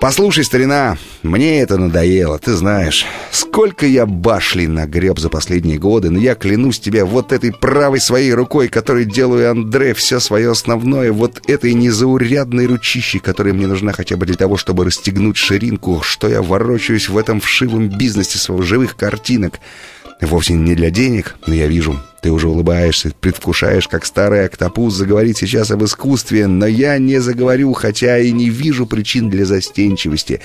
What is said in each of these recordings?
Послушай, старина, мне это надоело, ты знаешь. Сколько я башли нагреб за последние годы, но я клянусь тебе вот этой правой своей рукой, которой делаю Андре все свое основное, вот этой незаурядной ручищей, которая мне нужна хотя бы для того, чтобы расстегнуть ширинку, что я ворочаюсь в этом вшивом бизнесе своих живых картинок. Вовсе не для денег, но я вижу, ты уже улыбаешься, предвкушаешь, как старый октопус заговорит сейчас об искусстве, но я не заговорю, хотя и не вижу причин для застенчивости.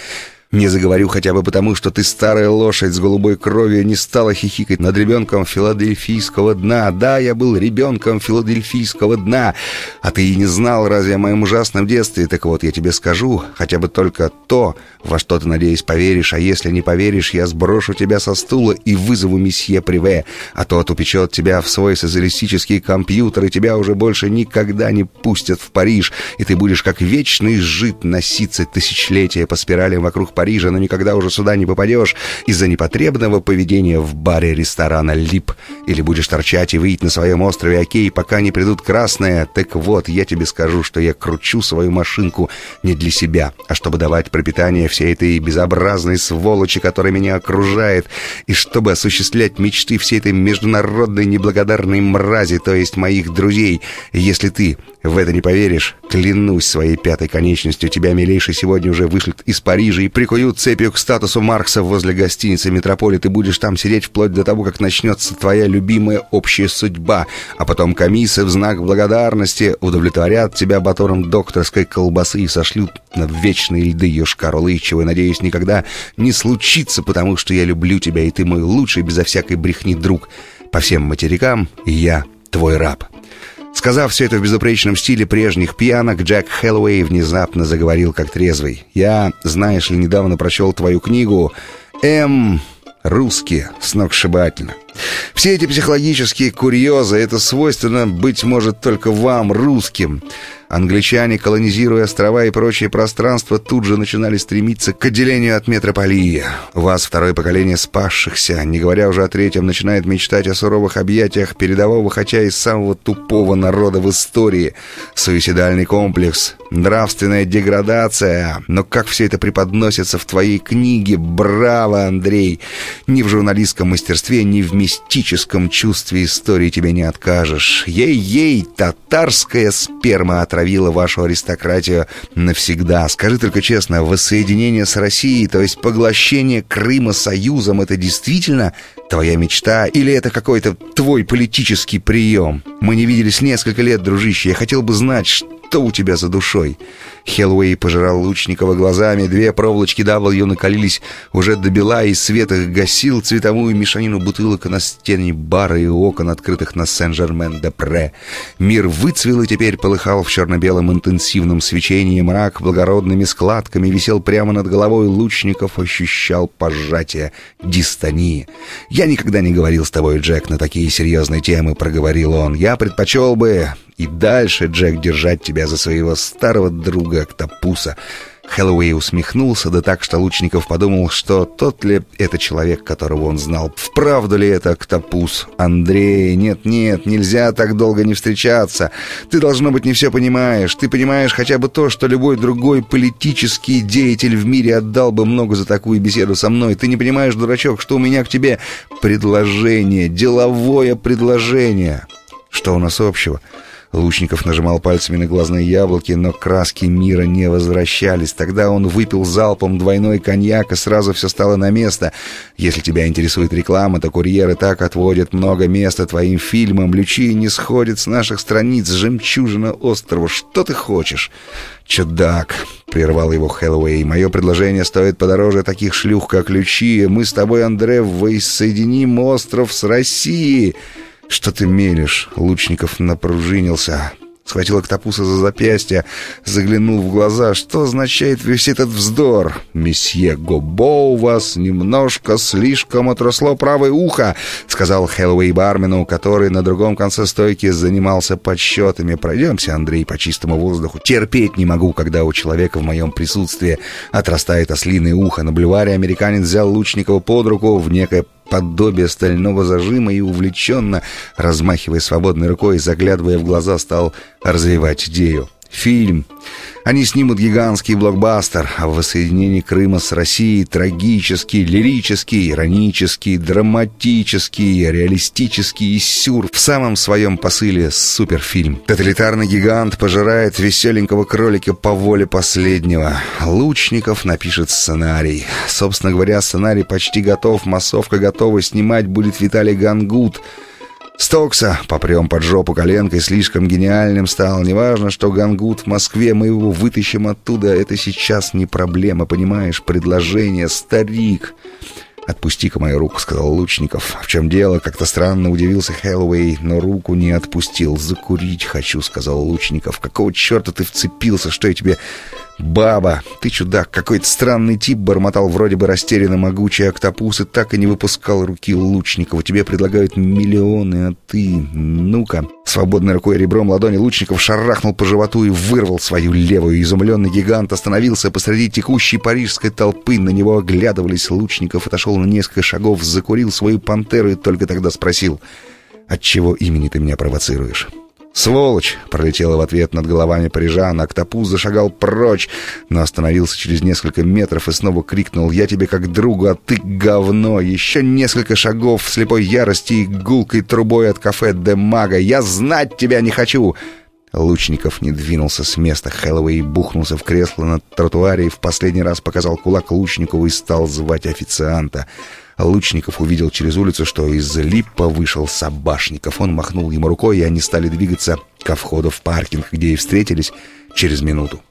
Не заговорю хотя бы потому, что ты старая лошадь с голубой кровью не стала хихикать над ребенком филадельфийского дна. Да, я был ребенком филадельфийского дна, а ты и не знал разве о моем ужасном детстве. Так вот, я тебе скажу хотя бы только то, во что ты, надеюсь, поверишь. А если не поверишь, я сброшу тебя со стула и вызову месье Приве. А тот упечет тебя в свой социалистический компьютер, и тебя уже больше никогда не пустят в Париж. И ты будешь как вечный жид носиться тысячелетия по спиралям вокруг Парижа, но никогда уже сюда не попадешь из-за непотребного поведения в баре ресторана «Лип». Или будешь торчать и выйти на своем острове Окей, пока не придут красные. Так вот, я тебе скажу, что я кручу свою машинку не для себя, а чтобы давать пропитание всей этой безобразной сволочи, которая меня окружает, и чтобы осуществлять мечты всей этой международной неблагодарной мрази, то есть моих друзей. Если ты в это не поверишь, клянусь своей пятой конечностью, тебя, милейший, сегодня уже вышлют из Парижа и прикуют цепью к статусу Маркса возле гостиницы «Метрополит», и будешь там сидеть вплоть до того, как начнется твоя любимая общая судьба, а потом комиссия в знак благодарности удовлетворят тебя батоном докторской колбасы и сошлют на вечные льды Йошкар-Олы, чего, надеюсь, никогда не случится, потому что я люблю тебя, и ты мой лучший, безо всякой брехни друг. По всем материкам я твой раб». Сказав все это в безупречном стиле прежних пьянок, Джек Хэллоуэй внезапно заговорил как трезвый. «Я, знаешь ли, недавно прочел твою книгу «М...» русские, сногсшибательно. Все эти психологические курьезы, это свойственно, быть может, только вам, русским. Англичане, колонизируя острова и прочие пространства, тут же начинали стремиться к отделению от метрополии. Вас второе поколение спасшихся, не говоря уже о третьем, начинает мечтать о суровых объятиях передового, хотя и самого тупого народа в истории. Суицидальный комплекс, нравственная деградация. Но как все это преподносится в твоей книге? Браво, Андрей! Ни в журналистском мастерстве, ни в мистическом чувстве истории тебе не откажешь. Ей-ей, татарская сперма отравила вашу аристократию навсегда. Скажи только честно, воссоединение с Россией, то есть поглощение Крыма Союзом, это действительно твоя мечта или это какой-то твой политический прием? Мы не виделись несколько лет, дружище. Я хотел бы знать, что у тебя за душой?» Хеллоуэй пожирал Лучникова глазами, две проволочки W накалились уже до бела, и свет их гасил цветовую мешанину бутылок на стене бара и окон, открытых на Сен-Жермен-де-Пре. Мир выцвел и теперь полыхал в черно-белом интенсивном свечении, мрак благородными складками висел прямо над головой Лучников, ощущал пожатие дистонии. «Я никогда не говорил с тобой, Джек, на такие серьезные темы», — проговорил он. «Я предпочел бы и дальше, Джек, держать тебя за своего старого друга Октопуса. Хэллоуэй усмехнулся, да так, что Лучников подумал, что тот ли это человек, которого он знал. Вправду ли это Октопус? Андрей, нет-нет, нельзя так долго не встречаться. Ты, должно быть, не все понимаешь. Ты понимаешь хотя бы то, что любой другой политический деятель в мире отдал бы много за такую беседу со мной. Ты не понимаешь, дурачок, что у меня к тебе предложение, деловое предложение. Что у нас общего? Лучников нажимал пальцами на глазные яблоки, но краски мира не возвращались. Тогда он выпил залпом двойной коньяк, и сразу все стало на место. Если тебя интересует реклама, то курьеры так отводят много места твоим фильмам. Лючи не сходит с наших страниц. Жемчужина острова. Что ты хочешь? «Чудак!» — прервал его Хэллоуэй. «Мое предложение стоит подороже таких шлюх, как Лючи. Мы с тобой, Андре, воссоединим остров с Россией!» «Что ты мелешь?» Лучников напружинился. Схватил Октопуса за запястье, заглянул в глаза. Что означает весь этот вздор? «Месье Гобо, у вас немножко слишком отросло правое ухо», сказал Хэллоуэй бармену, который на другом конце стойки занимался подсчетами. «Пройдемся, Андрей, по чистому воздуху. Терпеть не могу, когда у человека в моем присутствии отрастает ослиное ухо». На бульваре американец взял Лучникова под руку в некое подобие стального зажима и увлеченно, размахивая свободной рукой и заглядывая в глаза, стал развивать идею. Фильм. Они снимут гигантский блокбастер о воссоединении Крыма с Россией, трагический, лирический, иронический, драматический, реалистический и сюр. В самом своем посыле суперфильм. Тоталитарный гигант пожирает веселенького кролика по воле последнего. Лучников напишет сценарий. Собственно говоря, сценарий почти готов, массовка готова, снимать будет Виталий Гангут. Стокса попрем под жопу коленкой слишком гениальным стал. Неважно, что Гангут в Москве, мы его вытащим оттуда. Это сейчас не проблема, понимаешь? Предложение, старик. «Отпусти-ка мою руку», — сказал Лучников. «В чем дело?» — как-то странно удивился Хэллоуэй, но руку не отпустил. «Закурить хочу», — сказал Лучников. «Какого черта ты вцепился? Что я тебе «Баба, ты чудак, какой-то странный тип», — бормотал вроде бы растерянно могучий октопус и так и не выпускал руки Лучникова. «Тебе предлагают миллионы, а ты... Ну-ка». Свободной рукой ребром ладони Лучников шарахнул по животу и вырвал свою левую. Изумленный гигант остановился посреди текущей парижской толпы. На него оглядывались. Лучников отошел на несколько шагов, закурил свою пантеру и только тогда спросил, «Отчего имени ты меня провоцируешь?» «Сволочь!» — пролетела в ответ над головами парижан. Октопус зашагал прочь, но остановился через несколько метров и снова крикнул «Я тебе как другу, а ты говно!» Еще несколько шагов в слепой ярости и гулкой трубой от кафе «Де Мага». «Я знать тебя не хочу!» Лучников не двинулся с места. Хэллоуэй бухнулся в кресло на тротуаре и в последний раз показал кулак Лучникову и стал звать официанта. Лучников увидел через улицу, что из липа вышел Собашников. Он махнул ему рукой, и они стали двигаться ко входу в паркинг, где и встретились через минуту.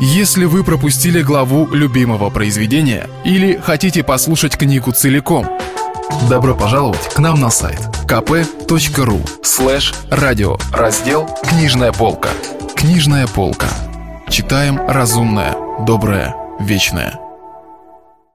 Если вы пропустили главу любимого произведения или хотите послушать книгу целиком, добро пожаловать к нам на сайт kp.ru слэш радио раздел «Книжная полка». Книжная полка. Читаем разумное, доброе, вечное.